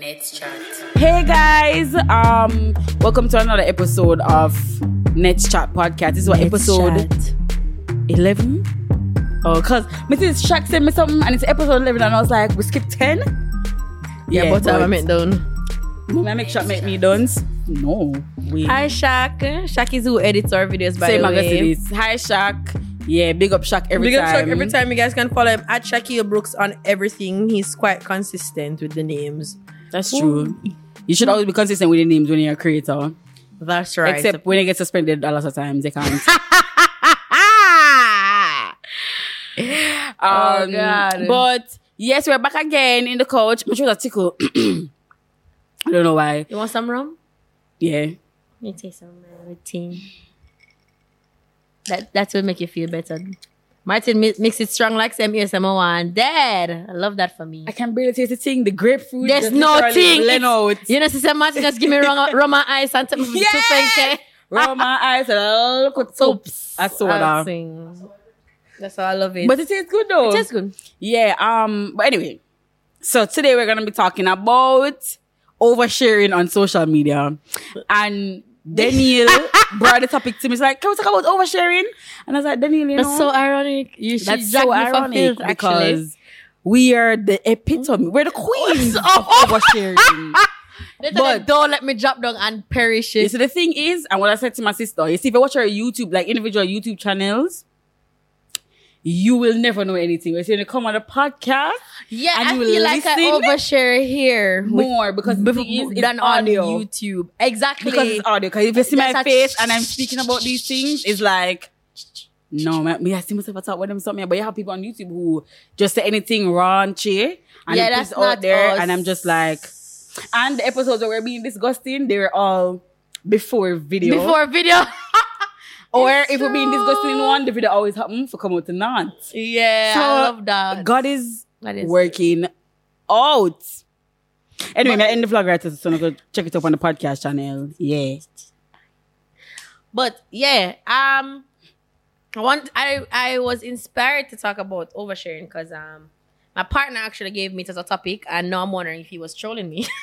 Let's chat. Hey guys, um, welcome to another episode of Let's Chat podcast. This is what episode eleven. Oh, cause Mrs. Shaq sent me something and it's episode eleven, and I was like, we skipped ten. Yeah, but I'm meant down. May I make Shaq make me dance? No, we Hi Shaq. Shaq is who edits our videos by same the magazine way. is. Hi Shaq. Yeah, big up Shaq every time. Big up time. Shaq every time. You guys can follow him at Shaquille Brooks on everything. He's quite consistent with the names. That's true. You should always be consistent with the names when you're a creator. That's right. Except when you get suspended a lot of times, they can't. Oh, Um, God. But yes, we're back again in the couch. Which was a tickle. I don't know why. you want some rum? Yeah. Let me taste some uh, routine. That that will make you feel better. Martin mi- mix it strong like some ASMR one. Dad, I love that for me. I can barely taste the thing. The grapefruit. There's just no literally thing. It's- out. You know, Sister Martin just give me rum, rum and ice and tell me Yeah. two penke. Roll my eyes and I'll look at soaps. I saw I'll that. That's how I love it. But it tastes good though. it tastes good. Yeah, um, but anyway, so today we're gonna be talking about oversharing on social media. And Daniel brought the topic to me. He's like, Can we talk about oversharing? And I was like, Daniel, you know, That's so ironic. You should that's so ironic because we are the epitome. We're the queens of oversharing. But- don't let me drop down and perish it. so the thing is, and what I said to my sister, you see, if you watch our YouTube, like individual YouTube channels, you will never know anything. When you come on a podcast, Yeah, and I you feel like I overshare here more because bef- is, it's than audio. on YouTube. Exactly. because it's audio. Because if you see my That's a- face and I'm speaking about these things, it's like, no, man, me, I see myself talk with them something, but you have people on YouTube who just say anything raunchy and Yeah, it that's out there, us. and I'm just like, and the episodes that were being disgusting, they were all before video. before video. or It's if we're being disgusting in one, the video always happen for come out to not. yeah, So, I love that. God is, That is- working out. Anyway, I end the vlog right so I'm gonna check it up on the podcast channel. Yeah. But yeah, um, I want I I was inspired to talk about oversharing because um my partner actually gave me it as a topic, and now I'm wondering if he was trolling me.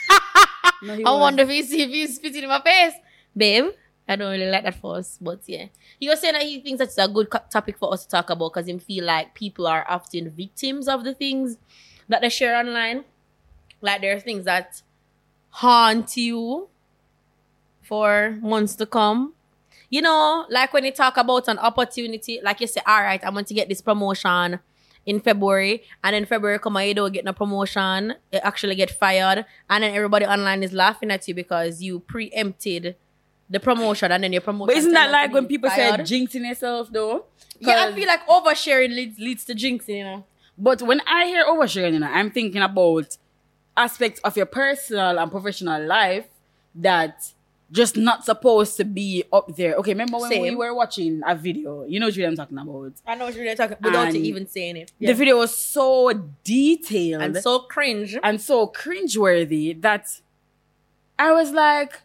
No, he I was. wonder if he see if he's spitting in my face, babe. I don't really like that for us, but yeah, he was saying that he thinks that's a good co- topic for us to talk about because he feel like people are often victims of the things that they share online. Like there are things that haunt you for months to come. You know, like when you talk about an opportunity, like you say, all right, I want to get this promotion in February, and then February come and you don't get no promotion, you actually get fired, and then everybody online is laughing at you because you preempted the promotion and then your promotion. But isn't that turned out to like when people fired. say jinxing yourself though? Yeah, I feel like oversharing leads leads to jinxing, you know. But when I hear oversharing, you know, I'm thinking about aspects of your personal and professional life that just not supposed to be up there. Okay, remember when we were watching a video? You know what I'm talking about. I know what you're talking about without even saying it. The video was so detailed and so cringe. and so cringeworthy that I was like,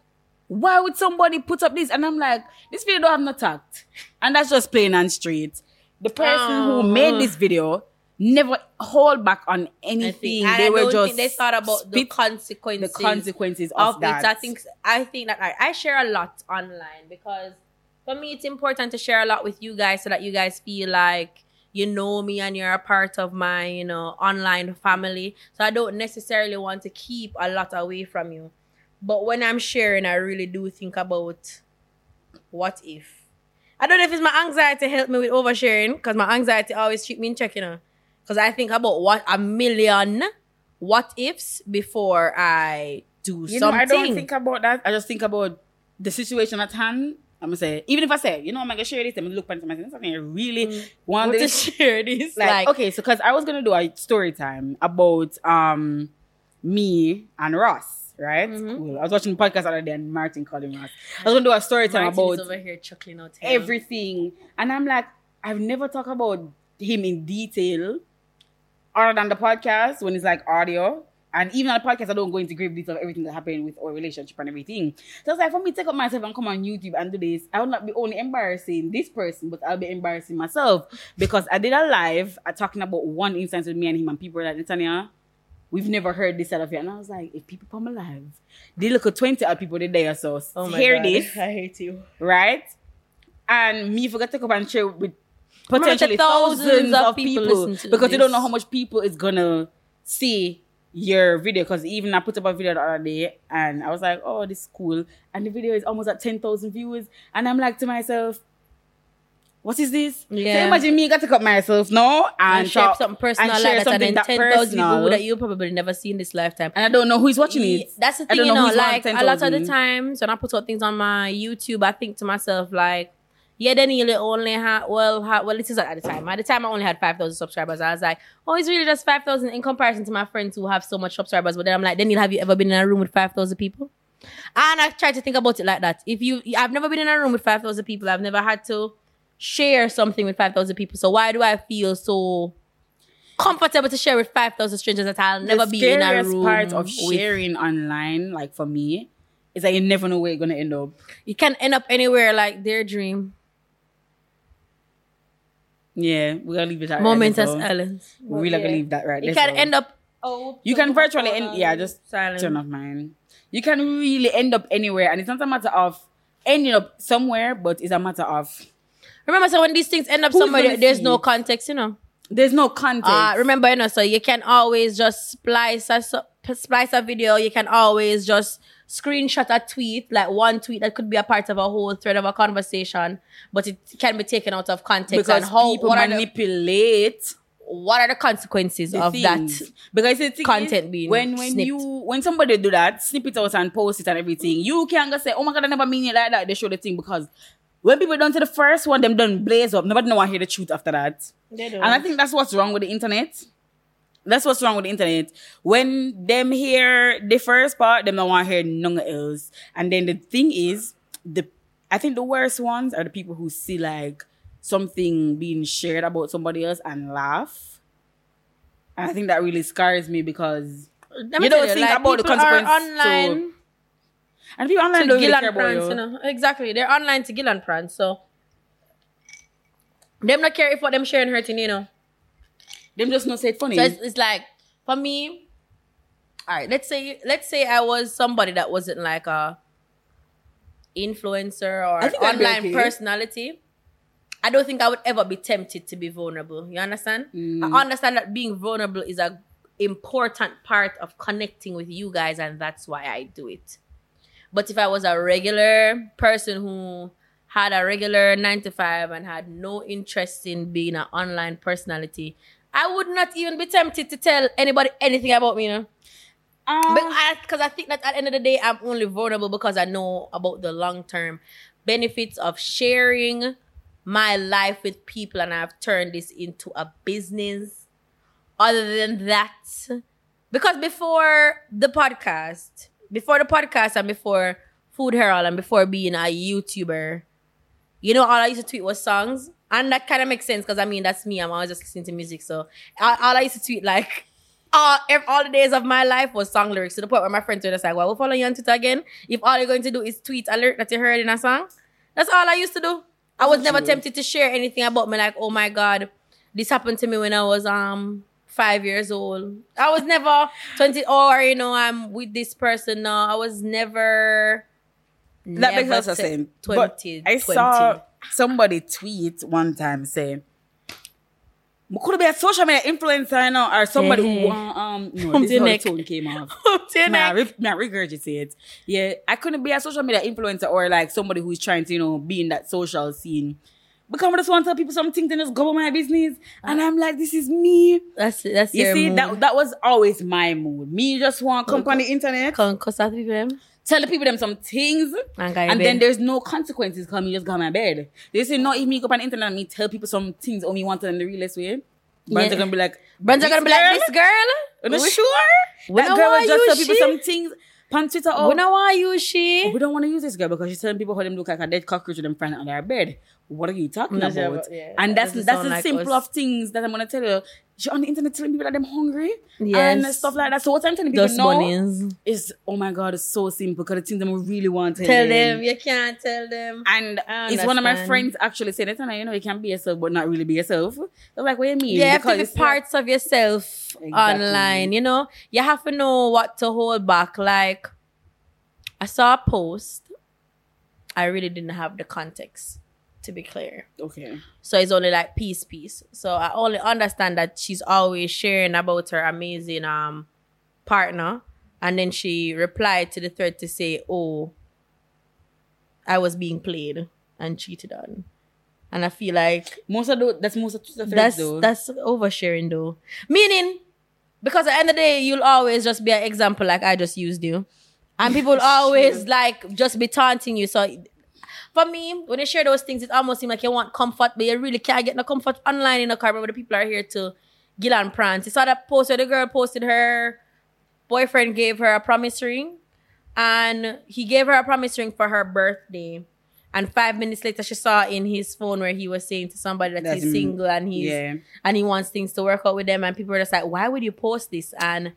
why would somebody put up this? And I'm like, this video don't have no tact. And that's just plain and straight. The person Oh. who made this video never hold back on anything. they I were don't just think they thought about the consequences. the consequences of, of that. it. I think I think that I, I share a lot online because for me it's important to share a lot with you guys so that you guys feel like you know me and you're a part of my you know online family. So I don't necessarily want to keep a lot away from you. But when I'm sharing, I really do think about what if. I don't know if it's my anxiety help me with oversharing because my anxiety always keep me in check, you know. Because I think about what a million what ifs before I do you know, something. I don't think about that. I just think about the situation at hand. I'm gonna say, even if I say, you know, I'm gonna share this, I'm gonna look at myself, something I really Mm. want want to share this. like, Like, okay, so because I was gonna do a story time about um me and Ross, right? Mhm. Cool. I was watching the podcast the other day and Martin called him Ross. I was gonna do a story time about over here chuckling out. everything, and I'm like, I've never talked about him in detail, other than the podcast when it's like audio. And even on the podcast, I don't go into great detail of everything that happened with our relationship and everything. So it's like for me to take up myself and come on YouTube and do this, I will not be only embarrassing this person, but I'll be embarrassing myself because I did a live uh, talking about one instance with me and him, and people were like, Netanya, we've never heard this out of it. And I was like, if people come alive, they look at 20 odd people the day or so. Oh my hear God, this, I hate you. right? And me forgot to come and share with potentially thousands thousands, of people people, because you don't know how much people is gonna see your video. Because even I put up a video the other day and I was like, oh, this is cool. And the video is almost at 10,000 viewers. And I'm like to myself, what is this? Yeah. So imagine me got to cut myself now and, And share something personal and like share that, and then 10,000 people that you probably never see in this lifetime. and I don't know who is watching Yeah, it. That's the thing, you know know. Like watching a lot of the times when I put out things on my YouTube, I think to myself like, yeah, then you only had well, ha well, this is at the time. At the time, I only had five thousand subscribers. I was like, oh, it's really just five thousand in comparison to my friends who have so much subscribers. But then I'm like, Daniel, have you ever been in a room with five thousand people? And I try to think about it like that. If you, I've never been in a room with five thousand people. I've never had to share something with five thousand people. So why do I feel so? Comfortable to share with five thousand strangers that I'll never the be in a scariest room. part of with. sharing online, like for me, is that you never know where you're gonna end up. You can end up anywhere like their dream. Yeah, we're gonna leave it at Moment right as there. We're really gonna leave that right You there, can so. end up. Oh, You can virtually end. Yeah, just silent. turn off mine. You can really end up anywhere, and it's not a matter of ending up somewhere, but it's a matter of Remember, so when these things end up Who's somewhere, gonna there's see no it? context, you know. there's no context. Uh, remember, you know, so you can always just splice a so- splice a video. You can always just screenshot a tweet, like one tweet that could be a part of a whole thread of a conversation, but it can be taken out of context. because and how people what are, the, manipulate what are the consequences the of things. that? because the thing content is, being when when snipped. you when somebody do that snip it out and post it and everything you can go say oh my god I never mean it like that they show the thing because when people done to the first one them done blaze up nobody know want to hear the truth after that They and I think that's what's wrong with the internet that's what's wrong with the internet when them hear the first part them don't want to hear nothing else and then the thing is the I think the worst ones are the people who see like something being shared about somebody else and laugh. And I think that really scars me because you don't think about the consequences. online. And people online to don't really care about Prance, you. you know. Exactly. They're online to Gill and Prance, so them not care if what them sharing hurting, you know. Them just not say it funny. So it's, it's like for me, all right, let's say let's say I was somebody that wasn't like a influencer or online okay. personality. I don't think I would ever be tempted to be vulnerable. You understand? Mm. I understand that being vulnerable is a important part of connecting with you guys, and that's why I do it. But if I was a regular person who had a regular nine to five and had no interest in being an online personality, I would not even be tempted to tell anybody anything about me, you know. Um, Because I, think that at the end of the day, I'm only vulnerable because I know about the long term benefits of sharing my life with people, and I've turned this into a business. Other than that, because before the podcast, before the podcast, and before Food Herald, and before being a YouTuber, you know, all I used to tweet was songs. And that kind of makes sense because I mean, that's me. I'm always just listening to music. So all, all I used to tweet, like, all, all the days of my life was song lyrics to the point where my friends were just like, well, we'll follow you on Twitter again. If all you're going to do is tweet a lyric that you heard in a song, that's all I used to do. I was never tempted to share anything about me, like, oh my God, this happened to me when I was um five years old. I was never 20, or, you know, I'm with this person now. I was never. that makes of said sense. 20, But I 20. saw somebody tweet one time saying, could be a social media influencer, you know, or somebody Hey. who want, um, no, this is how the neck. tone came off. To your May I, neck. re- regurgitate? Yeah, I couldn't be a social media influencer or like somebody who's trying to, you know, be in that social scene. Because I just want to tell people something to just go about my business. And I'm like, this is me. That's that's You see, mood. that that was always my mood. Me just want to come on the internet, Come out people them. tell the people them some things, And, and then there's no consequences because me just go on my bed. They say, not if me go on the internet and me tell people some things only want in the realest way. Brands Yeah. are gonna be like, Brands are gonna be like, this girl. Are you sure? that girl will just tell people some things on Twitter. Oh, We don't want you, she. Oh, we don't want to use this girl because she's telling people how them look like a dead cockroach with them friend under her bed. What are you talking about? about- yeah, and that that's that's the like simple us. of things that I'm gonna tell you. She on the internet telling people that I'm hungry Yes. and stuff like that. So what I'm telling people Dust now bunnies. is, oh my god, it's so simple because the things them really want to Tell them. You can't tell them. And it's one of my friends actually said it, and you know you can't be yourself, but not really be yourself. I'm like, what do you mean? You have to Because be it's like- parts of yourself Exactly. online, you know? You have to know what to hold back. Like, I saw a post. I really didn't have the context, to be clear. Okay. So it's only like piece, piece. So I only understand that she's always sharing about her amazing um partner. And then she replied to the thread to say, Oh, I was being played and cheated on. And I feel like Most of the that's most of the threads that's though. that's oversharing though. Meaning, because at the end of the day, you'll always just be an example like I just used you. And people always like just be taunting you. So for me, when you share those things, it almost seems like you want comfort, but you really can't get no comfort online in the car. Remember the people are here to gill and prance. You saw that post where the girl posted her boyfriend gave her a promise ring. And he gave her a promise ring for her birthday. And five minutes later, she saw in his phone where he was saying to somebody that That's he's single and he's yeah. and he wants things to work out with them. And people are just like, why would you post this? And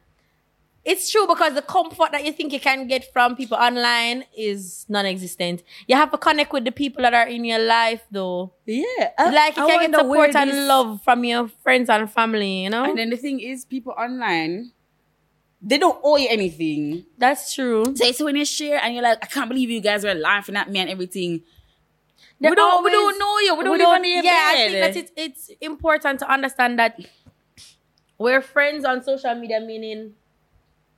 it's true because the comfort that you think you can get from people online is non-existent. You have to connect with the people that are in your life, though. Yeah. like you I can get support and this- love from your friends and family. You know, And then the thing is, people online, they don't owe you anything. that's true. So it's when you share and you're like, I can't believe you guys were laughing at me and everything. We don't, we don't know you. We don't under your yeah, I think that it's it's important to understand that we're friends on social media, meaning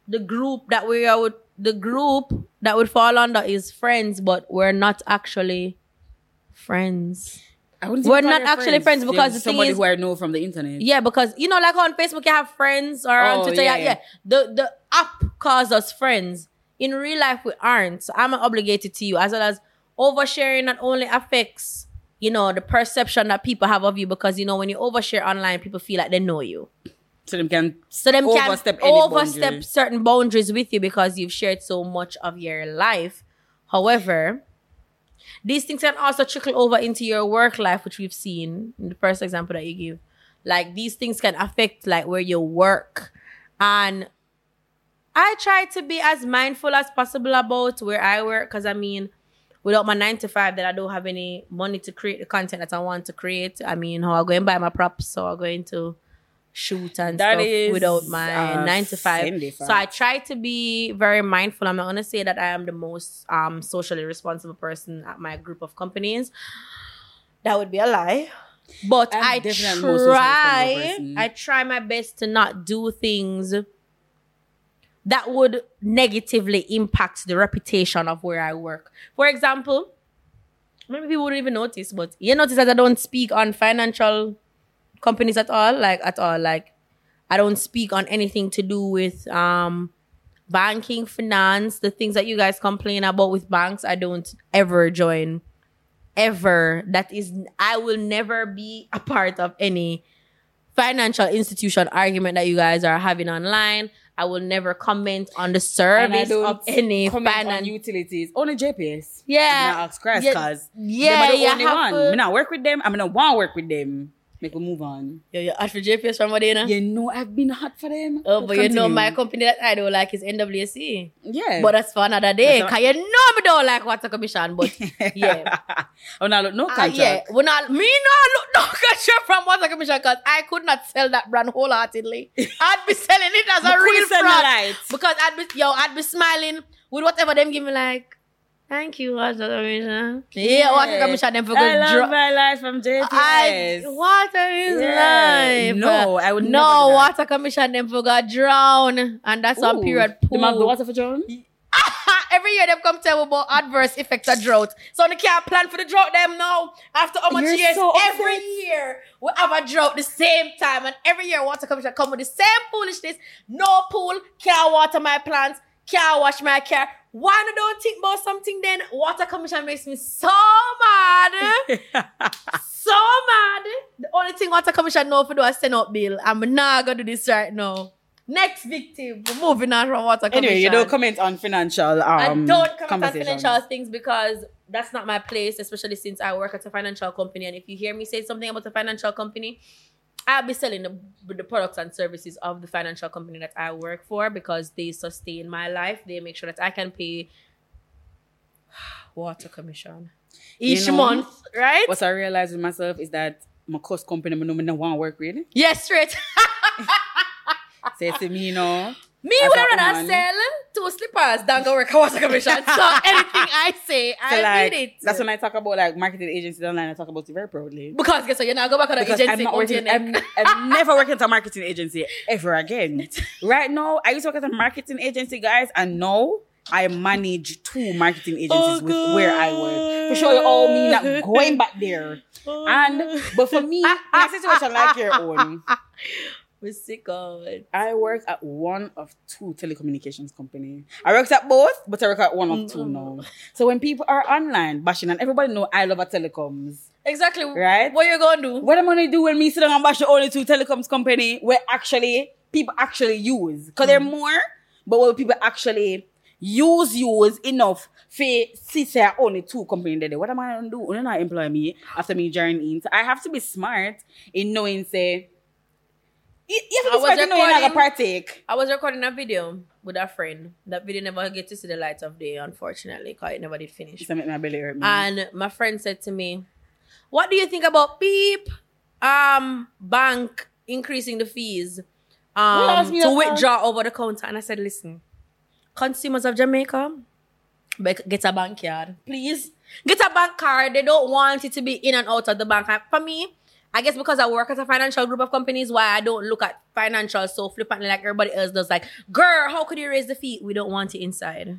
the group that we are with, the group that would fall under is friends, but we're not actually friends. We're not actually friends You're because the thing somebody is- who I know from the internet. Yeah, because you know, like on Facebook, you have friends, or on Oh, Twitter, yeah, yeah, yeah. yeah. The the app calls us friends. In real life, we aren't. So I'm obligated to you, as well as oversharing not only affects you know the perception that people have of you because you know when you overshare online, people feel like they know you. So them can So them overstep can overstep boundary. certain boundaries with you because you've shared so much of your life. However, these things can also trickle over into your work life, which we've seen in the first example that you give. Like these things can affect like where you work. And I try to be as mindful as possible about where I work because I mean, without my nine to five, that I don't have any money to create the content that I want to create. I mean, how I go and buy my props, so I'm going to shoot and That stuff without my a nine to five. So. I try to be very mindful. I'm not gonna say that I am the most um socially responsible person at my group of companies. That would be a lie. But I'm I definitely the most socially responsible try. I try my best to not do things that would negatively impact the reputation of where I work. For example, maybe people wouldn't even notice, but you notice that I don't speak on financial companies at all, like at all. Like I don't speak on anything to do with um banking, finance, the things that you guys complain about with banks. I don't ever join. Ever. That is I will never be a part of any financial institution argument that you guys are having online. I will never comment on the I service of any finance. utilities. Only JPS. Yeah. Not ask Christ Yeah. cause Yeah, them are the only one. to- Me not work with them. I'm gonna want to work with them. Make we move on. Yeah, you ask for JPS from Modena? You know I've been hot for them. Oh, but you know my company that I don't like is NWC. Yeah. But that's for another day. That's Cause you know me don't like water commission, but yeah. oh, now look, no Ah, contract. yeah, we not me no look no contract from water commission because I could not sell that brand wholeheartedly. I'd be selling it as a real you sell me fraud because I'd be yo I'd be smiling with whatever them give me like. Thank you, water commission. Yeah, water commission them for I love drop. my life from JPS. I, water is Yeah. life. No, I would never No, do that. water commission them for got drown, and that's on Ooh, period The man of the water for drown? Every year them come tell me about adverse effects of drought. So they can't plan for the drought them now. After how much You're years, so every upset. year we have a drought the same time, and every year water commission come with the same foolishness. No pool, can't water my plants, can't wash my car. Why not don't think about something then? Water commission makes me so mad. so mad. The only thing water commission know for do is send out bill. I'm not gonna do this right now. Next victim. We're moving on from water commission. anyway, you don't comment on financial um, I don't comment on financial things because that's not my place, especially since I work at a financial company. And if you hear me say something about a financial company, I'll be selling the, the products and services of the financial company that I work for because they sustain my life. They make sure that I can pay water commission You each know, month, right? What I realized with myself is that my cost company, I not want to work with. Yes, straight. Say to me, you know. Me As would a woman. sell two slippers than go work a water commission. so anything I say, So I like, mean it. that's when I talk about like marketing agencies online. I talk about it very proudly. because guess what? You're not go back on the Because agency. I'm not working. I'm. I'm never working at a marketing agency ever again. right now, I used to work at a marketing agency, guys, and now I manage two marketing oh, agencies Oh, with where I work. For sure, you all me not going back there. And but for me, a situation like your own, We're sick of. I work at one of two telecommunications company. I worked at both, but I work at one of two mm. now. So when people are online bashing, and everybody know I love a telecoms, Exactly. Right? What you gonna do? what am I gonna do when me sit down and bash the only two telecoms company where actually people actually use? Because there are mm. more, but will people actually use use enough for see say only two company there? What am I gonna do? You not employ me after me join in. So I have to be smart in knowing say. You you have I was smart in knowing you're not recording- partake. I was recording a video with a friend. That video never get to see the light of day, unfortunately, because it never did finish. Just my belly hurt me. And my friend said to me, "What do you think about beep um bank increasing the fees um to withdraw over the counter?" And I said, "Listen, consumers of Jamaica, get a bank card, please. Get a bank card. They don't want it to be in and out of the bank. For me." I guess because I work at a financial group of companies, why I don't look at financial so flippantly like everybody else does. Like, girl, how could you raise the fee? We don't want it inside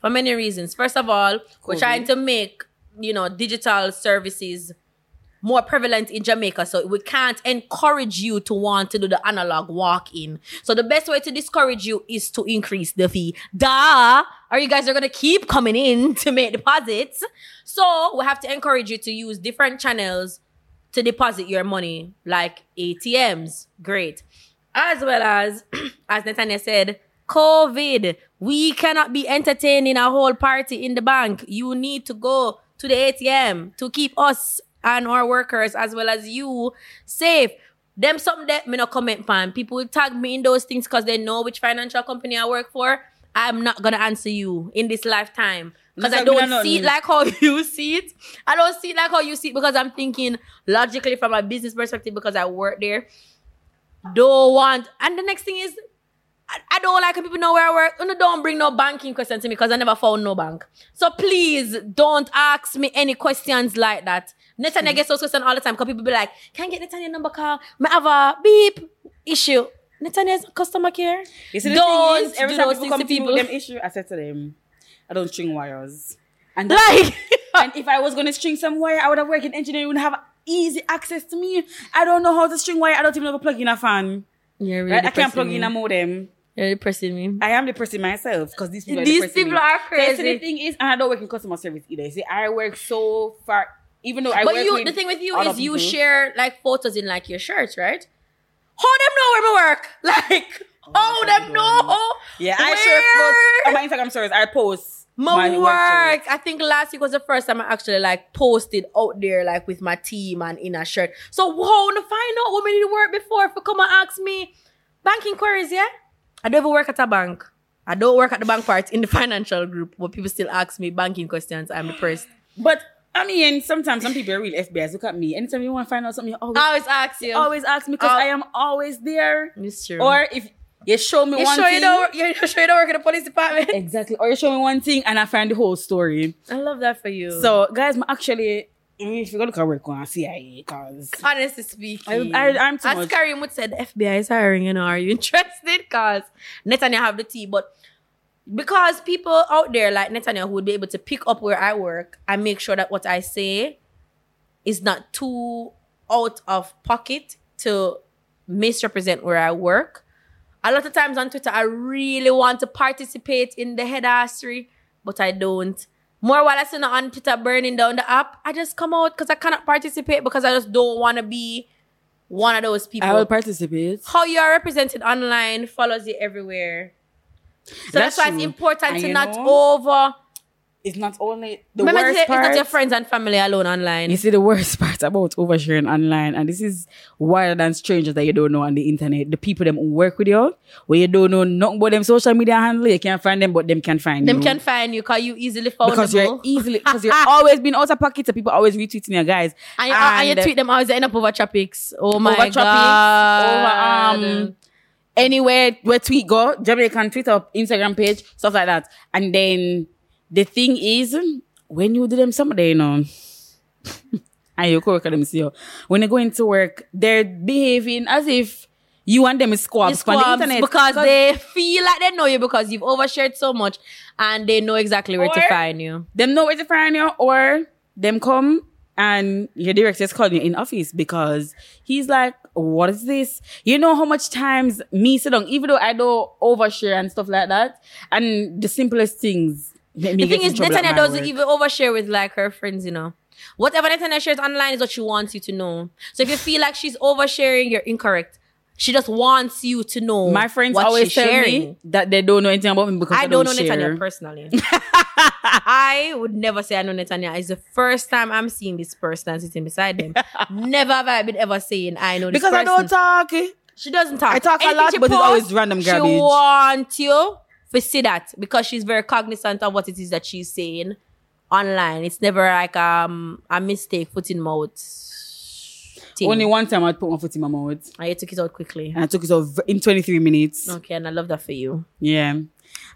for many reasons. First of all, we're COVID. trying to make you know digital services more prevalent in Jamaica, so we can't encourage you to want to do the analog walk in. So the best way to discourage you is to increase the fee. Duh! Or you guys are gonna keep coming in to make deposits. So we have to encourage you to use different channels to deposit your money, like ATMs. Great. As well as, as Nathaniel said, COVID. We cannot be entertaining a whole party in the bank. You need to go to the ATM to keep us and our workers as well as you safe. Them something that me no comment pan. People will tag me in those things because they know which financial company I work for. I'm not gonna answer you in this lifetime. Because I don't see it like how you see it. I don't see it like how you see it because I'm thinking logically from a business perspective because I work there. Don't want and the next thing is I, I don't like when people know where I work. You don't bring no banking question to me because I never found no bank. So please don't ask me any questions like that. Netanya gets those questions all the time because people be like, can I get Netanya number call? I have a beep issue. Netanya's customer care. You see, the Don't thing is, every time people come to to me with people. them issue, I said to them, I don't string wires. And, Like, and if I was going to string some wire, I would have worked in engineering, would have easy access to me. I don't know how to string wire. I don't even know how to plug in a fan. you're really Right? I can't plug in a me. modem. You're depressing me. I am depressing myself because these people are These depressing people me. are So, see, the thing is, and I don't work in customer service either. See, I work so far, even though I but work you, the thing with you is you people. share like photos in like your shirts, right? How them know where I work? Like, oh how them know? Yeah, I share post on my Instagram stories. I post My, my work. I think last week was the first time I actually like posted out there like with my team and in a shirt. So how to find out me did work before if you come and ask me banking queries, yeah? I don't even work at a bank. I don't work at the bank part in the financial group, but people still ask me banking questions. I'm depressed. But I mean, sometimes some people are real FBI's. Look at me. Anytime you want to find out something, you always, I always ask you. always ask me because Oh. Uh, I am always there. It's true. Or if you show me you one sure thing, you don't you sure you don't work in the police department? exactly, or you show me one thing and I find the whole story. I love that for you. So, guys, actually, if you go look at work on CIA, because honestly speaking, I- I- I'm too as much. Karim would say, the FBI is hiring. You know, are you interested? Cause Netanya who have the tea, but because people out there like Netanya who would be able to pick up where I work, I make sure that what I say is not too out of pocket to misrepresent where I work. A lot of times on Twitter, I really want to participate in the head assery, but I don't. More while I see on Twitter burning down the app, I just come out because I cannot participate because I just don't want to be one of those people. I will participate. How you are represented online follows you everywhere. So that's, That's why it's important And to not know- over it's not only the Remember, worst it's part. not your friends and family alone online. You see the worst part about oversharing online, and this is wilder than strangers that you don't know on the internet. The people them who work with you, where you don't know nothing about them social media handle, you can't find them, but them can find Them you. can find you because you easily foundable. because you're easily because you're always been out of pocket, so people always retweeting your guys. and, you, and you tweet them always end up over tropics. Oh my over tropics, god. over um anywhere where tweet go, Jamaican Twitter, Instagram page, stuff like that. And then the thing is, when you do them someday, you know, and you co-worker them see you, when they go into work, they're behaving as if you and them is squabs, on the internet because they feel like they know you because you've overshared so much and they know exactly where to find you. them know where to find you, or them come and your director is calling you in office because he's like, what is this? You know how much times me sit down, even though I don't overshare and stuff like that, and the simplest things. The thing is, Netanya doesn't work. even overshare with like her friends, you know. Whatever Netanya shares online is what she wants you to know. So if you feel like she's oversharing, you're incorrect. She just wants you to know. My friends always tell sharing. me that they don't know anything about me because I I, don't know share. Netanya personally. I would never say I know Netanya. It's the first time I'm seeing this person sitting beside them. never have I been ever saying I know this because I don't talk. She doesn't talk. I talk a Anything lot, she but it's posts, always random garbage. She wants you to see that because she's very cognizant of what it is that she's saying online. It's never like um a mistake, foot in mouth. thing. Only one time I put my foot in my mouth, and you took it out quickly. and I took it off in 23 minutes. Okay, and I love that for you. Yeah.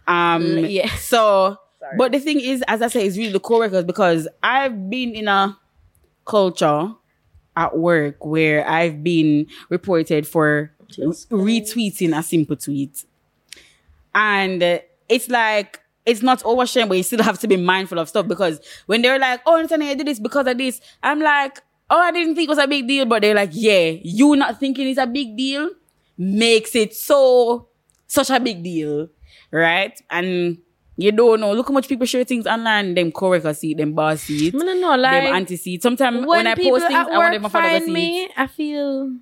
Um. L- yeah. So, Sorry. but the thing is, as I say, it's really the co-workers because I've been in a culture at work where I've been reported for Just retweeting a simple tweet, and it's like. It's not oversharing, but you still have to be mindful of stuff because when they're like, "Oh, Anthony, I did this because of this," I'm like, "Oh, I didn't think it was a big deal," but they're like, "Yeah, you not thinking it's a big deal makes it so such a big deal, right?" And you don't know. Look how much people share things online. Them coworkers see it, them boss see it, I don't know, like them auntie see it. Sometimes when, when, I post things, I want them follow find see me, it. I feel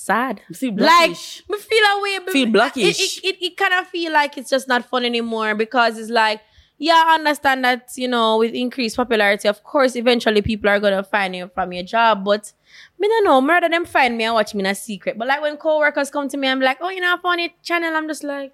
sad. Like blackish. me feel away. Feel It, blackish. it, it, it kind of feel like it's just not fun anymore because it's like, yeah, I understand that you know with increased popularity, of course, eventually people are gonna find you from your job, but. Me don't know, rather them find me and watch me in a secret. But like when co-workers come to me, I'm like, oh, you know, I found your channel. I'm just like,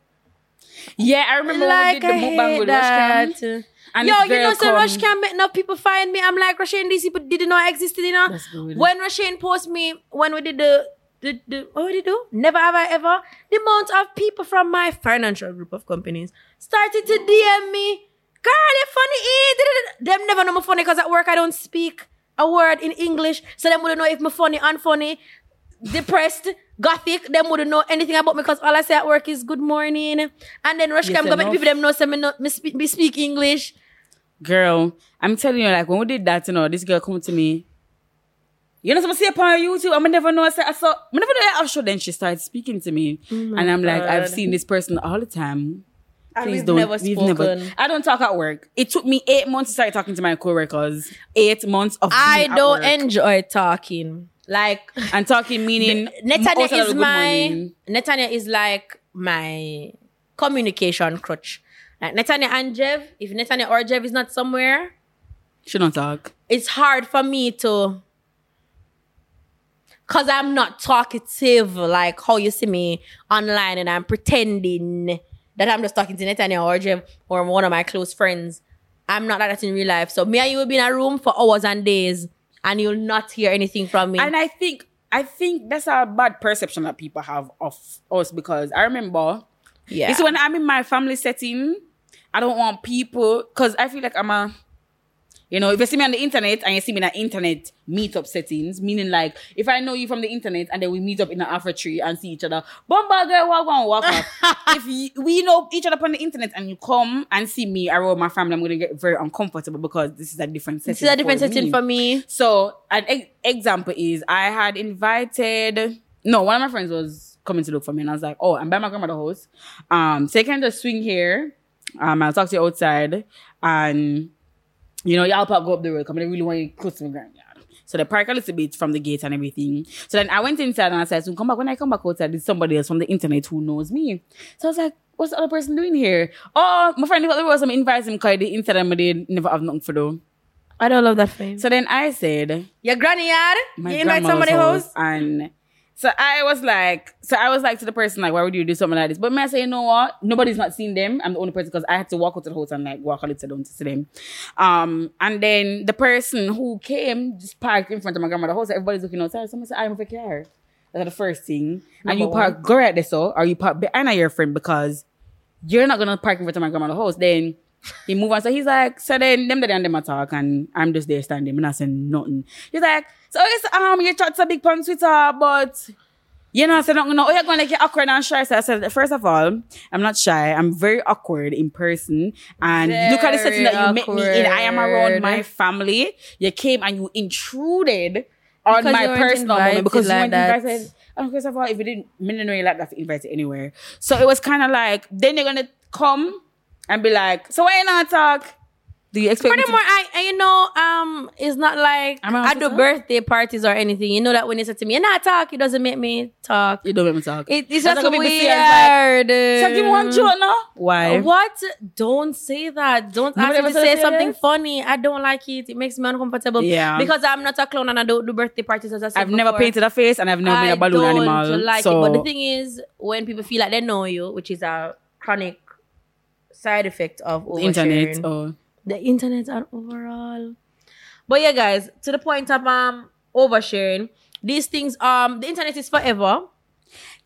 yeah, I remember like when we did the mukbang with that. Rushcam. And Yo, you know, so come- Rush make enough people find me. I'm like, Rushane, these people didn't know I existed, you know? When Rushane post me, when we did the, the, the what did we do? Never have I ever. The amount of people from my financial group of companies started to DM me. Girl, you're funny. eh, da-da-da." Them never know me funny because at work I don't speak a word in English. So them wouldn't know if me funny, unfunny, depressed, gothic. Them wouldn't know anything about me because all I say at work is good morning. And then Rush Yes, can go make enough. people them know say me, not, me, speak, me speak English. Girl, I'm telling you, like when we did that, you know, this girl come to me. You know, some see upon YouTube. I'm never know. I said, I saw. I never know. I show. Then she started speaking to me, oh and I'm like, I've seen this person all the time. And Please don't. never we've never. I don't talk at work. It took me eight months to start talking to my coworkers. Eight months of I don't enjoy talking. Like and talking meaning Netanya outside of the is my. Netanya is like my communication crutch. Like Netanya and Jev, if Netanya or Jev is not somewhere, She don't talk. it's hard for me to cause I'm not talkative like how you see me online and I'm pretending that I'm just talking to Netanya or Jev or one of my close friends. I'm not like that in real life. So me and you will be in a room for hours and days and you'll not hear anything from me. And I think I think that's a bad perception that people have of us because I remember yeah. It's when I'm in my family setting, I don't want people because I feel like I'm a, you know, if you see me on the internet and you see me in an internet meetup settings, meaning like if I know you from the internet and then we meet up in an after tree and see each other, bomba girl, walk on, walk up. if you, we know each other on the internet and you come and see me around my family, I'm gonna get very uncomfortable because this is a different setting. This is a different for setting me. for me. So an e- example is I had invited no one of my friends was coming to look for me and I was like, oh, I'm by my grandmother's house. Um, so you can just swing here. Um, I'll talk to you outside and you know y'all park go up the road. Come, they really want you close to my granddad. So they park a little bit from the gate and everything. So then I went inside and I said, so come back when I come back outside, there's somebody else from the internet who knows me. So I was like, what's the other person doing here? Oh, my friend, there was some invites him because the Instagram they never have nothing for do. I don't love that fame. So then I said, Your granny yard? my you invite grandmother's somebody house? and so I was like, so I was like to the person like, why would you do something like this? But me I say, you know what? Nobody's not seen them. I'm the only person because I had to walk out to the house and like walk a little down to see them. Um, and then the person who came just parked in front of my grandmother's house. Everybody's looking outside. Someone said, I'm a car. That's the first thing. and you Number park, go right there, so, or you park behind your friend because you're not gonna park in front of my grandmother's house. Then he move on. So he's like, so then them that and them talk and I'm just there standing, and I'm not saying nothing. He's like, so it's um you chat a big on Twitter, but you know, I said, no, oh, you're going to get awkward and shy. So I said, first of all, I'm not shy. I'm very awkward in person. And look at the setting that you met me in. I am around my family. You came and you intruded on Because my personal moment because you like weren't that. invited. And first of all, if you didn't, me didn't know you like that to invite you anywhere. So it was kind of like, then you're going to come and be like, so why you not talk? Do you expect me to- Furthermore, I, I you know, um, it's not like I do birthday parties or anything. You know that when you say to me, "You're not talk," it doesn't make me talk. You don't make me talk. It, it's That's just say, weird. So one joke now. Why? What? Don't say that. Don't Nobody ask me ever to said say yes? something funny. I don't like it. It makes me uncomfortable. Yeah. Because I'm not a clown and I don't do birthday parties as I said I've never painted a face and I've never made a balloon I don't animal. like so it. But the thing is, when people feel like they know you, which is a chronic side effect of the internet. Oh. the internet and overall. But yeah, guys, to the point of um oversharing, these things um the internet is forever.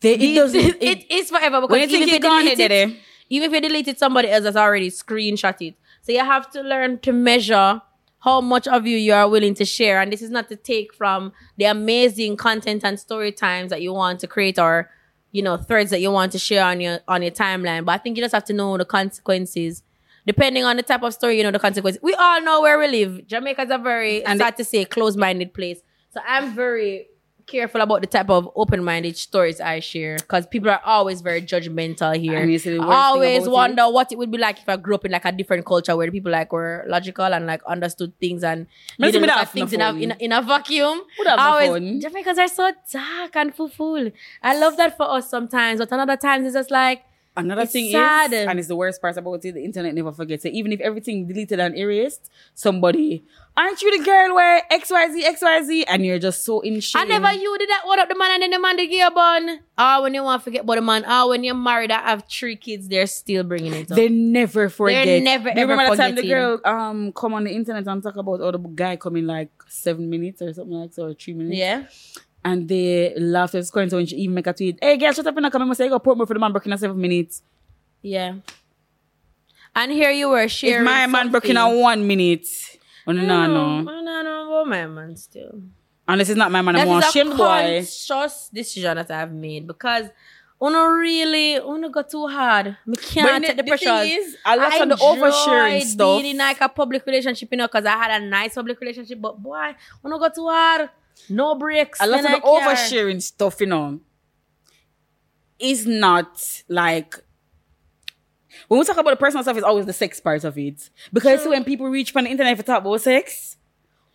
They, it These- doesn't. it, It, is forever because even if you delete it, it, it, even if you deleted somebody else has already screenshot it. So you have to learn to measure how much of you you are willing to share. And this is not to take from the amazing content and story times that you want to create or, you know, threads that you want to share on your on your timeline. But I think you just have to know the consequences. Depending on the type of story, you know the consequences. We all know where we live. Jamaica's a very And sad to say closed-minded place. So I'm very careful about the type of open-minded stories I share because people are always very judgmental here. And you see the I always about wonder what it would be like if I grew up in like a different culture where people like were logical and like understood things and Must didn't be look at things in a, in, a, in a vacuum. Would have I my always, fun. Jamaicans are so dark and full. I love that for us sometimes, but another times it's just like Another It's thing sad. is, and it's the worst part about it, the internet never forgets it. Even if everything deleted and erased, somebody, aren't you the girl where XYZ, XYZ, and you're just so in shame. I never you did that one up the man and then the man did give you a bun. Oh, when you want to forget about the man. Oh, when you're married I have three kids, they're still bringing it up. They never forget. They never, ever remember the time the girl um come on the internet and talk about oh the guy coming like seven minutes or something like so or three minutes. yeah. And they laughed at scoring so when she even make a tweet, Hey girl, shut up and I come and say you go put more for the man breaking a seven minutes. Yeah. And here you were sharing. If my man broken something. a one minute. Oh no, no, no. No, no, no, no, my man still. And this is not my man, I'm That more is a boy. conscious decision that I've made because Uno really, Uno got too hard. Me can't But take the, the pressure. is, a lot I of the oversharing stuff. in like a public relationship, you know, because I had a nice public relationship, but boy, Uno got too hard. No breaks. a lot of the oversharing stuff, you know, is not like when we talk about the personal stuff, it's always the sex part of it. Because when people reach on the internet for talk about sex,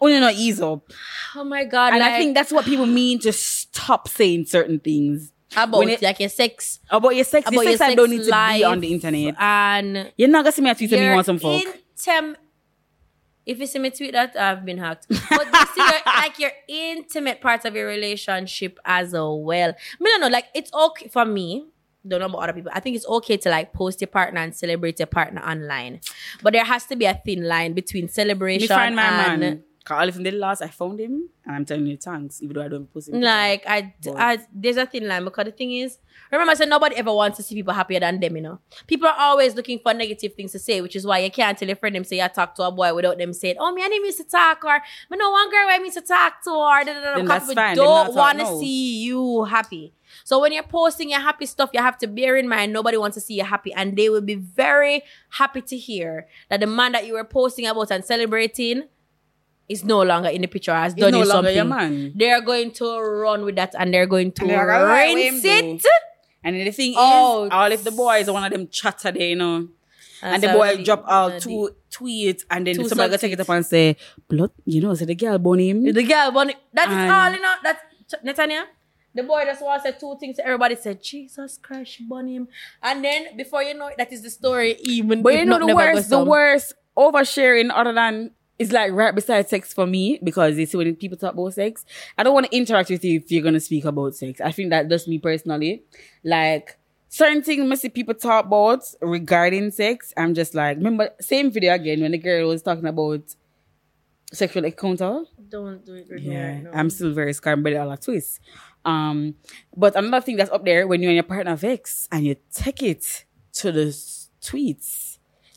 only not ease up. Oh my God. And like, I think that's what people mean to stop saying certain things. about when it- like your sex. About your sex, About the your sex, I don't need to be on the internet. And You're not gonna see me tweet me your want some fuck. Intem- if you see me tweet that, I've been hacked. But you see your, like your intimate parts of your relationship as well. I mean, no, no, like it's okay for me. Don't know about other people. I think it's okay to like post your partner and celebrate your partner online, but there has to be a thin line between Me celebration find my and man. All from the last I found him, and I'm telling you thanks, even though I don't post him. like I, But- I there's a thin line because the thing is remember I said nobody ever wants to see people happier than them you know people are always looking for negative things to say which is why you can't tell a friend them say I talk to a boy without them saying oh me him used to talk or me know one girl I used to talk to or da, da, da, Then because that's we fine. Don't want to no. see you happy so when you're posting your happy stuff you have to bear in mind nobody wants to see you happy and they will be very happy to hear that the man that you were posting about and celebrating is no longer in the picture has done no you longer something your man. they're going to run with that and they're going to And they're like, "All right, rinse it. do." And the thing Oh, is, all if the boys are one of them chatter there, you know. and the so boy the- drop out the- two tweets and then somebody go sub take it up and say, blood, you know, say the girl born him. The girl, bunny. That is And- all, you know. That's Netanya. The boy just wants to say two things. Everybody said, Jesus Christ, she bun him. And then before you know it, that is the story. Even But you know the worst, the worst oversharing other than it's like right beside sex for me because it's when people talk about sex, I don't want to interact with you if you're gonna speak about sex. I think that just me personally. Like certain things must see people talk about regarding sex. I'm just like remember same video again when the girl was talking about sexual encounter. Don't do it right Yeah. I'm still very scared but the other twist. Um, but another thing that's up there when you and your partner vex and you take it to the tweets,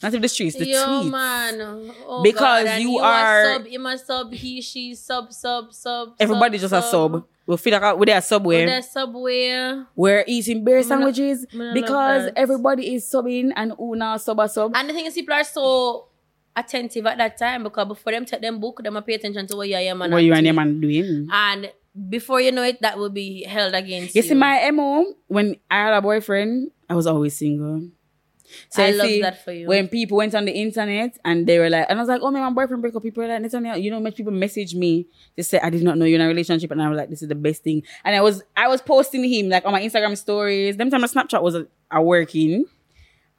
not to the streets, the Yo, tweets. man. Oh, Because God. You you are- sub, him a sub, he, she, sub, sub, sub. Everybody just a sub. We'll feel like we're there subway. With that subway. We're eating beer sandwiches not because everybody is subbing and una sub a sub. And the thing is, people are so attentive at that time because before them take them book, them pay attention to what you are man. What you and your man doing? And before you know it, that will be held against You you. see, my MO, when I had a boyfriend, I was always single. So I love see, that for you. When people went on the internet and they were like, and I was like, oh, man, my boyfriend broke up. People were like, Nathaniel, you know, much people message me to say, I did not know you're in a relationship. And I was like, this is the best thing. And I was, I was posting him like on my Instagram stories. Them time my Snapchat was uh, working.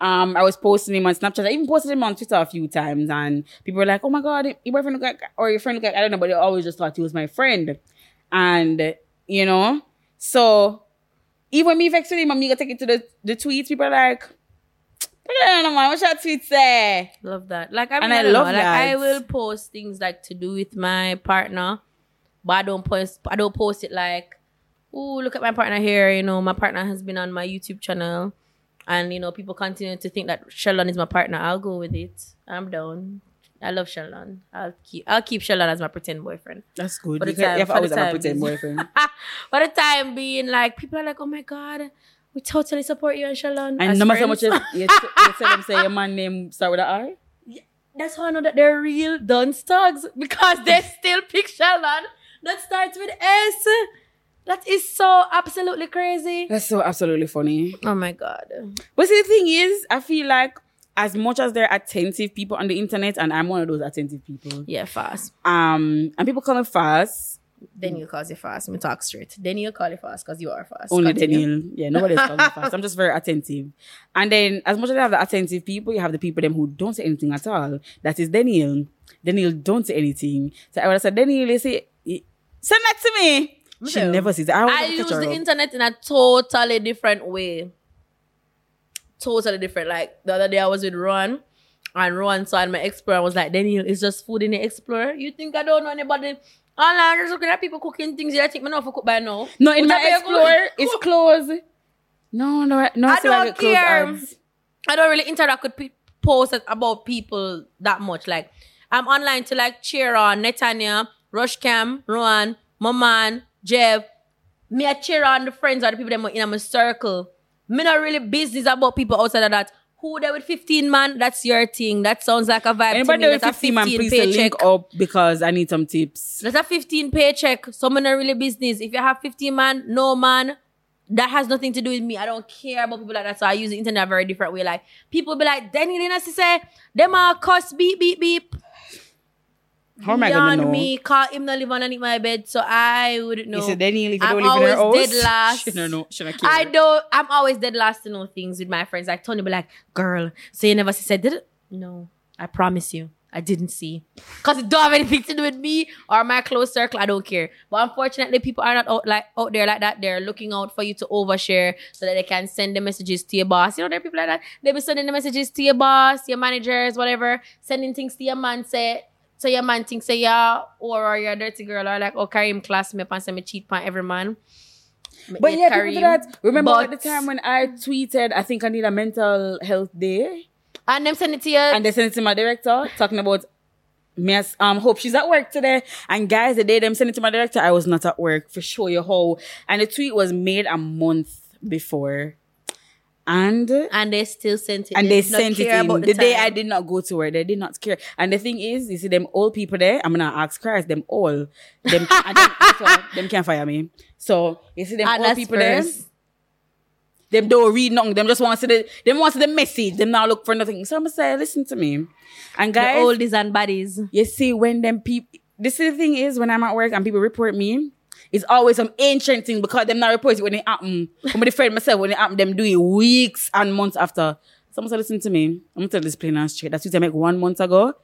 Um, I was posting him on Snapchat. I even posted him on Twitter a few times, and people were like, "Oh my god, your boyfriend look like, or your friend look like." I don't know, but they always just thought he was my friend, and you know, so even me vex with him, and me go take it to the the tweets. People are like, "I don't know, man. What's your tweet say?" Love that. Like I mean, And I, I love know. Like I will post things like to do with my partner, but I don't post. I don't post it like, "Oh, look at my partner here." You know, my partner has been on my YouTube channel, and you know, people continue to think that Sheldon is my partner. I'll go with it. I'm down. I love Sheldon. I'll keep. I'll keep Sheldon as my pretend boyfriend. That's good. For the You, can, time- you have always the have a pretend boyfriend. For the time being, like people are like, "Oh my god." We totally support you and. And no matter how much friends." you, you, you tell them say your man name start with an R. That's how I know that they're real dunce dogs because they still pick Sheldon that starts with S. That is so absolutely crazy. That's so absolutely funny. Oh my god. But see, the thing is, I feel like as much as they're attentive people on the internet, and I'm one of those attentive people, Yeah, fast. um, and people call me fast. Then mm. you call you fast. Me talk straight. Then you call you fast because you are fast. Only Continue. Daniel. Yeah, nobody's calling me fast. I'm just very attentive. And then, as much as I have the attentive people, you have the people them who don't say anything at all. That is Daniel. Daniel don't say anything. So I would have said, Daniel, you say, send that to me. She Okay. never says that. I, I use the up. internet in a totally different way. Totally different. Like the other day, I was with Ron, and Ron saw in my Explorer and was like, Daniel, it's just food in the Explorer. You think I don't know anybody? All just looking at people cooking things. You think me know if I cook by now? No, in What my have you Explorer, cooked? it's closed. No, no, no. I don't care. I don't really interact with pe- posts about people that much. Like I'm online to like cheer on Netanya, Rushcam, Rowan, my man, Jeff. Me I cheer on the friends or the people that are in my circle. Me not really business about people outside of that. Who there with 15 man? That's your thing. That sounds like a vibe Anybody to me. with That's a 15 man, 15 please uh, to paycheck. link up because I need some tips. That's a 15 paycheck. Someone really business. If you have 15 man, no man, that has nothing to do with me. I don't care about people like that. So I use the internet a very different way. Like people be like, Danny Lina say, them are cuss beep beep beep. How am I gonna Beyond know? me, call him not live underneath my bed, so I wouldn't know. Said Daniel, if you I'm don't live in her always house, dead last. she don't know. She don't care. I don't. I'm always dead last to know things with my friends. Like Tony be like, "Girl, so you never said did it?" No, I promise you, I didn't see. Cause it don't have anything to do with me or my close circle. I don't care. But unfortunately, people are not out like out there like that. They're looking out for you to overshare so that they can send the messages to your boss. You know, there are people like that. They be sending the messages to your boss, your managers, whatever, sending things to your man. So your man thinks say yeah, or, or you're a dirty girl, or like, oh, carry him class me and say me cheat on every man. Me But yeah, people do that. Remember But- at the time when I tweeted, I think I need a mental health day, And them send it to you. and they sent it to my director talking about me. as- Um, hope she's at work today. And guys, the day them sent it to my director, I was not at work for sure. you how. And the tweet was made a month before, and and they still sent it. and they not sent it in about the, day. I did not go to work. They did not care. And the thing is, you see them old people there. I'm gonna ask Christ them all. Them, so, them can't fire me. So you see them And old people there. first. Them don't read nothing. Them just want to see the them want to see the message. Them now look for nothing. So I'm gonna say, listen to me. And The guys, oldies and baddies. you see when them people. This is the thing is when I'm at work and people report me, it's always some ancient thing because them not report it when it happen. When my friend myself, when it happen, them do it weeks and months after. Someone said, listen to me. I'm gonna tell this plain and straight. That's what I make one month ago.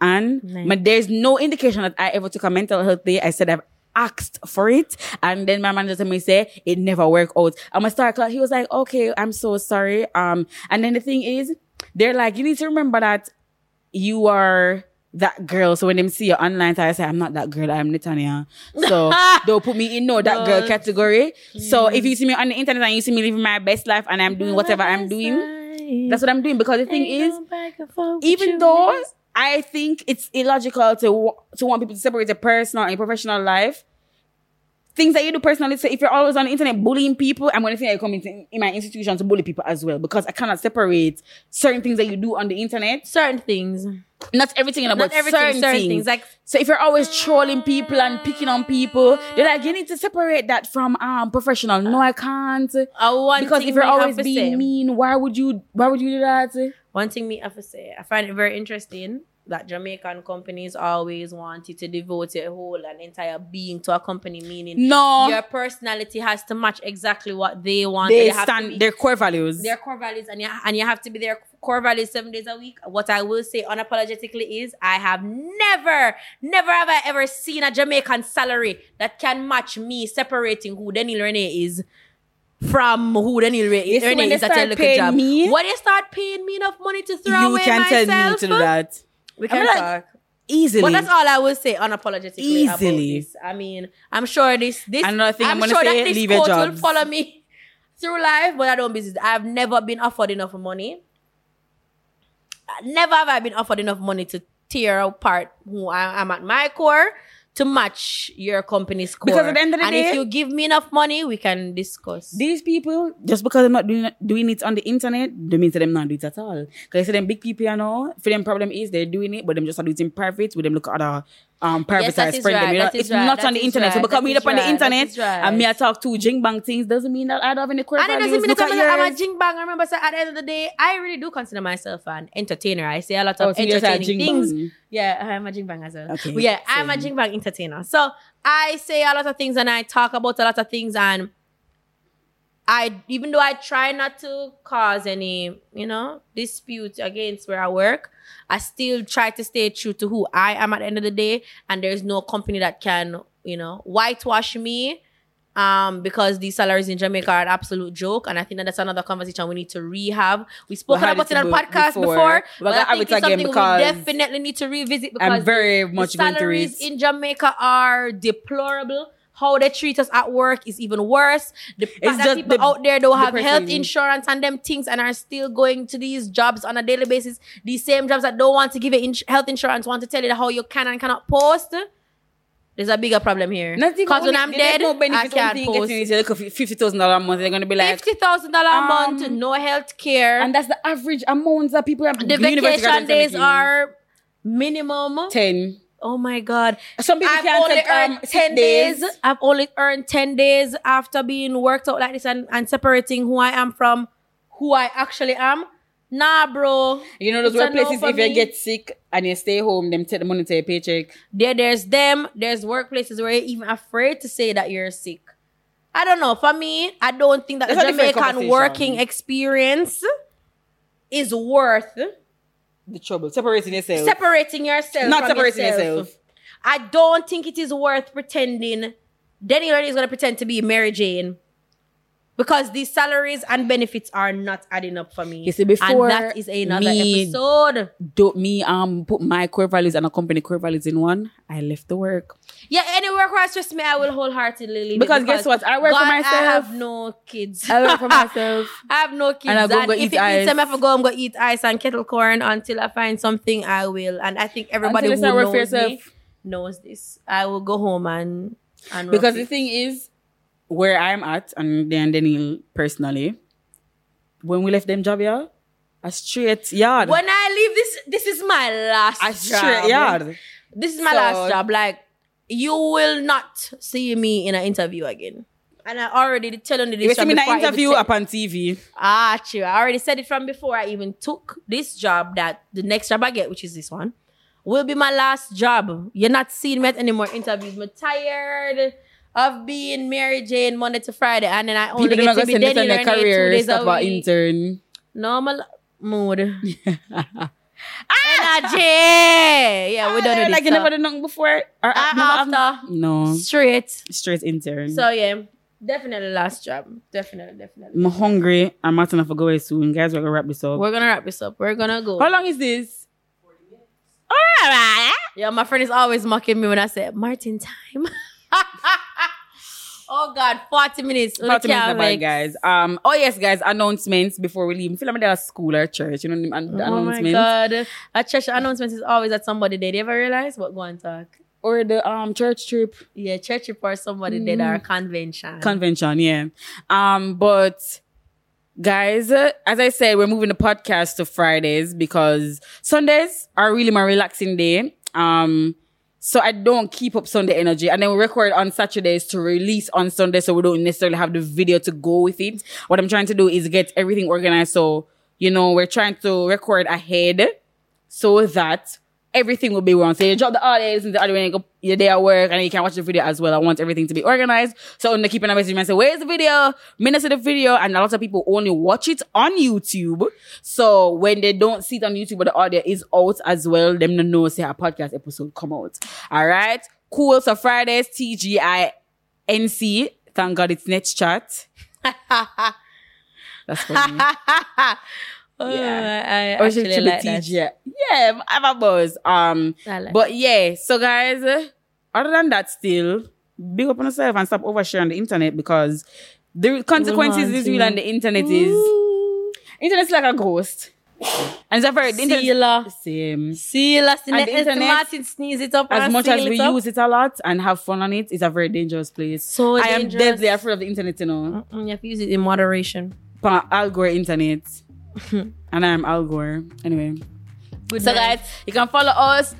And Nice. but there's no indication that I ever took a mental health day. I said I've asked for it. And then my manager told me say it never worked out. I'm gonna start class. He was like, okay, I'm so sorry. Um, and then the thing is, they're like, you need to remember that you are that girl. So when them see you online, I say, I'm not that girl, I'm Netanya. So don't put me in no that girl category. So if you see me on the internet and you see me living my best life and I'm doing whatever I'm doing, that's what I'm doing. Because the thing is, even though I think it's illogical to to want people to separate your personal and professional life, things that you do personally. So if you're always on the internet bullying people, I'm going to think I come into in my institution to bully people as well because I cannot separate certain things that you do on the internet. certain things, Not everything, not but everything, certain, certain things. things. Like So if you're always trolling people and picking on people, they're like, you need to separate that from um professional. No, I can't. uh, one Because if you're always being say- mean, why would you why would you do that? One thing me have to say, I find it very interesting that Jamaican companies always want you to devote your whole and entire being to a company, meaning No. your personality has to match exactly what they want. they and have to be- stand their core values. their core values and you, and you have to be their core values seven days a week. What I will say unapologetically is I have never, never have I ever seen a Jamaican salary that can match me separating who Daniel Renee is from who Daniel Re- You see, when Renee they is at your paying job. me- when they start paying me enough money to throw you away can myself, tell me to do that we I'm can like, talk. easily. But that's all I will say unapologetically about Easily. this. I mean, I'm sure this this Another thing I'm gonna sure say, that this leave your quote will follow me through life, but I don't business. I've never been offered enough money. Never have I been offered enough money to tear apart who I am at my core to match your company's core. Because at the end of the day. and day- if you give me enough money, we can discuss. These people, just because they're not doing doing it on the internet, don't mean to them not do it at all. Because I see them big people, you know, for them problem is they're doing it, but them just are doing it in private. With them look at other um Yes, privatized is friend. right, you know, that is it's right, not on the internet. so right, because that me up on the internet and me I talk to jing bang things doesn't mean that I don't have any core And it doesn't mean that I'm, a, I'm a yours. jing bang. I remember, so at the end of the day, I really do consider myself an entertainer. I say a lot Oh, of so entertaining things. bang. Yeah, I'm a jing bang as well. Okay, But yeah, I'm a same. jing bang entertainer. So I say a lot of things and I talk about a lot of things and I even though I try not to cause any, you know, dispute against where I work, I still try to stay true to who I am at the end of the day. And there's no company that can, you know, whitewash me. Um, because these salaries in Jamaica are an absolute joke, and I think that that's another conversation we need to rehab. We spoke about it on podcast before, before. But I think it's something we definitely need to revisit because I'm very the much going through salaries in Jamaica are deplorable. How they treat us at work is even worse. The fact that people the- out there don't have health insurance and them things and are still going to these jobs on a daily basis. These same jobs that don't want to give you ins- health insurance want to tell you how you can and cannot post. There's a bigger problem here. Because when I'm dead, no I can't post. fifty thousand dollar a month. They're gonna be like, Fifty thousand dollar a Um, month, no health care. and that's the average amount that people are. the vacation days are minimum. ten. Oh my god. Some people I've can't only take earned um, 10 days. I've only earned 10 days after being worked out like this and, and separating who I am from who I actually am. Nah, bro. You know those no workplaces. for if you get sick and you stay home, them take the money to your paycheck. There, there's them. There's workplaces where you're even afraid to say that you're sick. I don't know. For me, I don't think that That's the Jamaican working experience is worth The trouble separating yourself. separating yourself. Not from separating yourself. yourself. I don't think it is worth pretending. Danny Rennie is going to pretend to be Mary Jane because these salaries and benefits are not adding up for me. You see, before and that is another me- episode. Don't me um put my core values and a company core values in one. I left the work Yeah, any work where stress me, I will wholeheartedly leave it because guess what? I work God, for myself. I have no kids. I work for myself. I have no kids. And I go- go if eat it means ice. I'm have to go and go eat ice and kettle corn until I find something, I will. And I think everybody Until who start work for knows me knows this. I will go home and and Because the thing is, where I'm at, and then Daniel personally, when we left them job, yeah, a straight yard. when I leave this, this is my last a job. straight yard. This is my So- last job. Like you will not see me in an interview again. And I already telling you this. You see me in an interview up on TV. Ah, true. I already said it from before I even took this job that the next job I get, which is this one, will be my last job. You're not seeing me at any more interviews. I'm tired. Of being Mary Jane Monday to Friday, and then I only People get to be send this on Denny their Renee two career days stuff a about week. intern. Normal mood. Energy. Yeah, we don't Ah, do like you never done nothing before? Or Ah, never have- after. No. Straight. Straight intern. So yeah, definitely last job. Definitely, definitely. I'm hungry. I'm to have to go away soon. Guys, we're gonna wrap this up. We're gonna wrap this up. We're gonna go. How long is this? Alright. Yeah, my friend is always mocking me when I say Martin time. oh God, forty minutes. 40 minutes about guys. Um. Oh yes, guys. Announcements before we leave. I feel like they're at school or church. You know an- Oh my God, a church announcement is always at somebody dead. You ever realize what? Go and talk. or the um church trip Yeah, church trip or somebody dead or a convention. convention. Yeah. Um. But guys, uh, as I said, we're moving the podcast to Fridays because Sundays are really my relaxing day. Um. So I don't keep up Sunday energy. And then we record on Saturdays to release on Sunday so we don't necessarily have the video to go with it. What I'm trying to do is get everything organized. So, you know, we're trying to record ahead so that everything will be wrong. So you drop the audio, to the when you go, your day at work and you can watch the video as well. I want everything to be organized. So when they keep on messaging me and say, where's the video? Minutes of the video. And a lot of people only watch it on YouTube. So when they don't see it on YouTube, but the audio is out as well, them to know, say a podcast episode come out. All right. Cool. So Fridays, T-G-I-N-C. Thank God it's Nets Chat. That's funny. oh, Yeah. I, I actually be like that. TG? Yeah, I'm a buzz. Um, like but yeah, so guys, uh, other than that, still big up on yourself and stop oversharing the internet because the consequences is real and the internet is Ooh. internet's like a ghost. And it's a very the internet- Sealer. same. Sealer. And the internet, Martin sneeze it up As much as we it use it a lot and have fun on it, it's a very dangerous place. So I am dangerous. deadly afraid of the internet, you know. Mm-mm, you have to use it in moderation. Pa- Al Gore internet. and I'm Al Gore. Anyway. Good So night. guys, you can follow us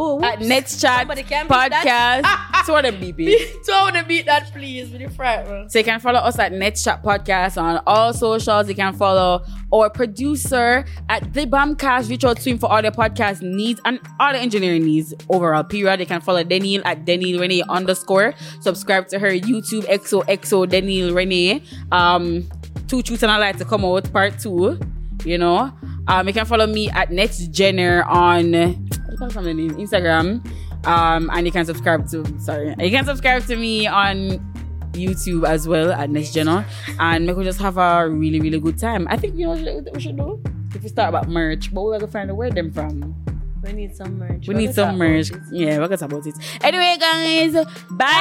Oh, at whoops. Nets Chat beat Podcast. that. so what a beepy. so I want to beat that, please, with your man. So you can follow us at Nets Chat Podcast on all socials. You can follow our producer at The Bamcast. Reach out to him for all the podcast needs and all the engineering needs overall. Period. You can follow Daniel at Daniel Renee underscore. Subscribe to her YouTube XOXO Daniel Renee. Um, Two Truths and a Lie to come out part two. You know. Um, you can follow me at Next Jenner on what the name? Instagram. Um, and you can subscribe to sorry, you can subscribe to me on YouTube as well at Next Jenner, and we just have a really really good time. I think you know what we should do if we start about merch, but we're gonna find out where them from. We need some merch. We need some merch. Yeah, we're gonna talk about it. Anyway, guys, bye.